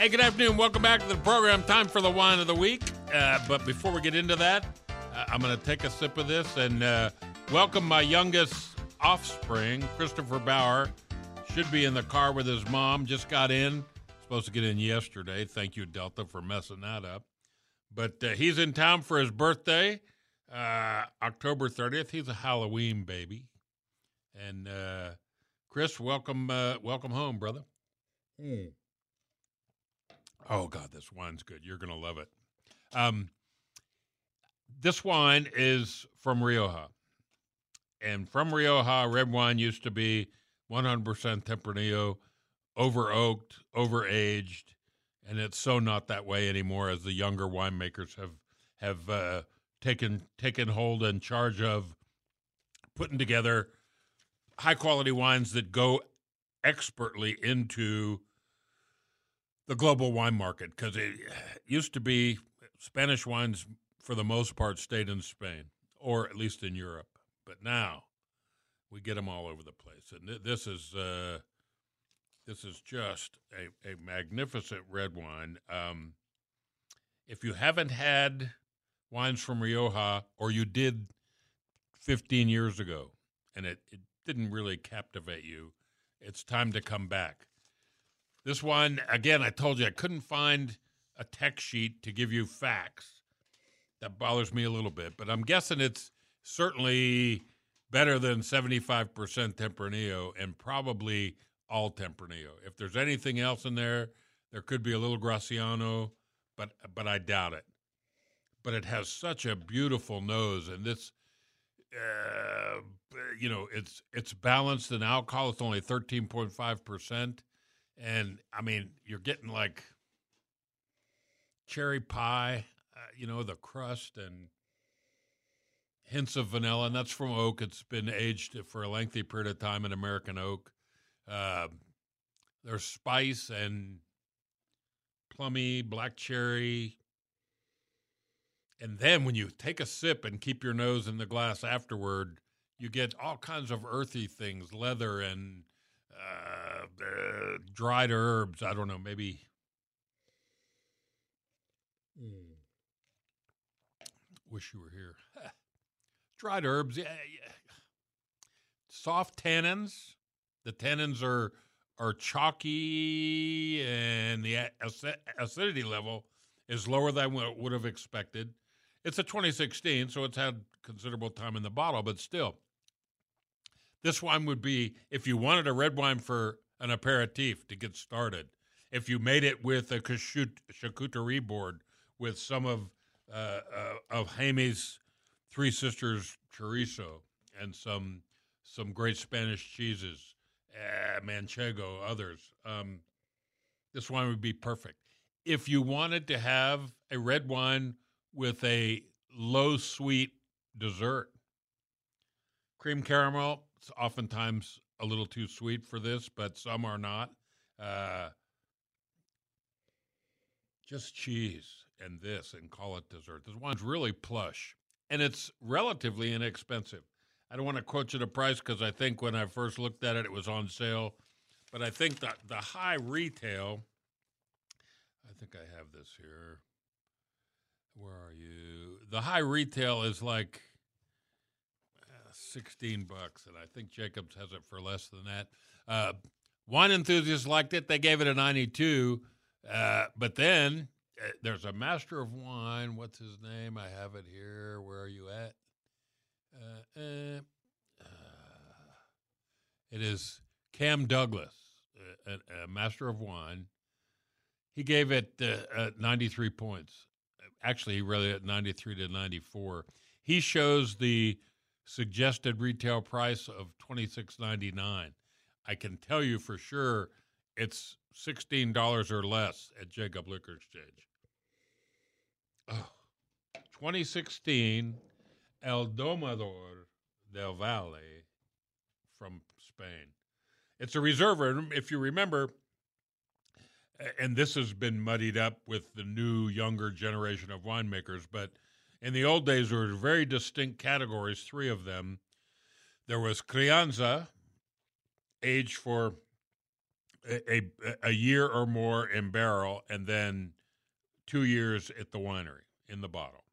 Hey, good afternoon. Welcome back to the program. Time for the wine of the week. Uh, but before we get into that, uh, I'm going to take a sip of this and uh, welcome my youngest offspring, Christopher Bauer. Should be in the car with his mom. Just got in. Supposed to get in yesterday. Thank you, Delta, for messing that up. But uh, he's in town for his birthday, uh, October 30th. He's a Halloween baby. And uh, Chris, welcome, welcome home, brother. Mm. Oh God, this wine's good. You're gonna love it. Um, this wine is from Rioja, and from Rioja, red wine used to be 100% Tempranillo, over oaked, over aged, and it's so not that way anymore. As the younger winemakers have have uh, taken taken hold and charge of putting together high quality wines that go expertly into the global wine market because it used to be Spanish wines for the most part stayed in Spain or at least in Europe, but now we get them all over the place, and this is uh, this is just a, a magnificent red wine. Um, if you haven't had wines from Rioja, or you did 15 years ago, and it, it didn't really captivate you, it's time to come back. This one, again, I told you I couldn't find a tech sheet to give you facts. That bothers me a little bit, but I'm guessing it's certainly better than 75% Tempranillo and probably all Tempranillo. If there's anything else in there, there could be a little Graciano, but but I doubt it. But it has such a beautiful nose, and this, uh, you know, it's it's balanced in alcohol. It's only 13.5 percent. And I mean, you're getting like cherry pie, uh, you know, the crust and hints of vanilla, and that's from oak. It's been aged for a lengthy period of time in American oak. Uh, there's spice and plummy, black cherry. And then when you take a sip and keep your nose in the glass afterward, you get all kinds of earthy things, leather and uh, uh, dried herbs. I don't know, maybe. Mm. Wish you were here. dried herbs, yeah, yeah. Soft tannins. The tannins are are chalky, and the acidity level is lower than what would have expected. It's a 2016, so it's had considerable time in the bottle, but still, this wine would be if you wanted a red wine for an aperitif to get started. If you made it with a charcuterie board with some of uh, uh, of Jaime's Three Sisters chorizo and some some great Spanish cheeses, uh, manchego, others. Um, this wine would be perfect. If you wanted to have a red wine with a low sweet dessert, cream caramel, oftentimes a little too sweet for this, but some are not. Uh, just cheese and this and call it dessert. This one's really plush and it's relatively inexpensive. I don't want to quote you the price because I think when I first looked at it, it was on sale but I think that the high retail. I think I have this here. Where are you? The high retail is like 16 bucks, and I think Jacobs has it for less than that. Uh, wine enthusiasts liked it. They gave it a 92. Uh, but then uh, there's a master of wine. What's his name? I have it here. Where are you at? Uh, uh, uh, it is Cam Douglas, uh, a, a, master of wine. He gave it uh, 93 points. Actually, he really at 93 to 94. He shows the suggested retail price of 26.99. I can tell you for sure it's $16 or less at Jacob Liquor Exchange. Oh, 2016 El Domador del Valle from Spain. It's a reserva. If you remember, and this has been muddied up with the new, younger generation of winemakers, but in the old days, there were very distinct categories, three of them. There was Crianza, aged for a, a, a year or more in barrel, and then two years at the winery in the bottle.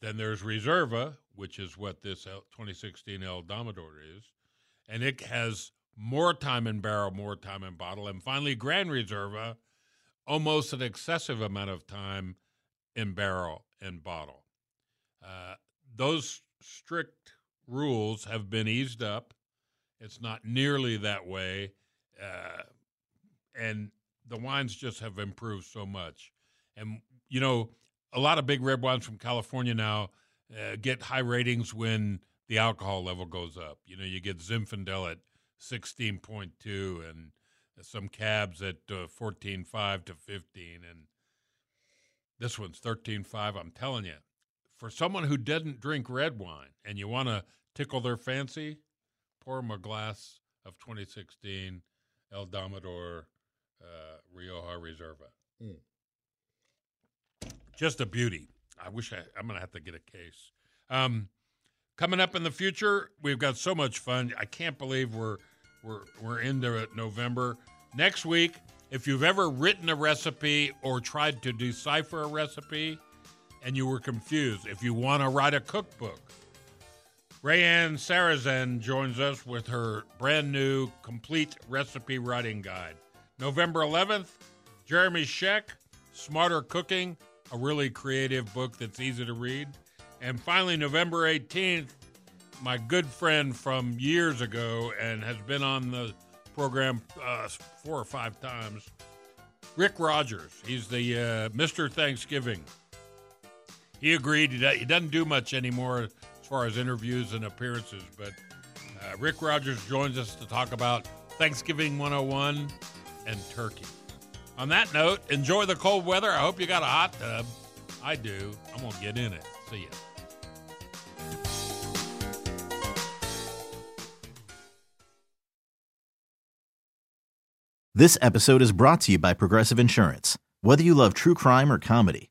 Then there's Reserva, which is what this 2016 El Domador is, and it has more time in barrel, more time in bottle. And finally, Grand Reserva, almost an excessive amount of time in barrel and bottle. Uh, those strict rules have been eased up. It's not nearly that way. Uh, and the wines just have improved so much. And, you know, a lot of big red wines from California now uh, get high ratings when the alcohol level goes up. You know, you get Zinfandel at 16.2 and some cabs at uh, 14.5 to 15 and this one's 13.5 i'm telling you for someone who didn't drink red wine and you want to tickle their fancy pour them a glass of 2016 el domador uh, rioja reserva mm. just a beauty i wish I, i'm going to have to get a case um, coming up in the future we've got so much fun i can't believe we're we're, we're into November. Next week, if you've ever written a recipe or tried to decipher a recipe and you were confused, if you want to write a cookbook, Raeanne Sarazen joins us with her brand new complete recipe writing guide. November 11th, Jeremy Sheck, Smarter Cooking, a really creative book that's easy to read. And finally, November 18th, my good friend from years ago and has been on the program uh, four or five times. Rick Rodgers, he's the uh, Mr. Thanksgiving. He agreed. He doesn't do much anymore as far as interviews and appearances, but uh, Rick Rodgers joins us to talk about Thanksgiving 101 and turkey. On that note, enjoy the cold weather. I hope you got a hot tub. I do. I'm going to get in it. See ya. This episode is brought to you by Progressive Insurance. Whether you love true crime or comedy,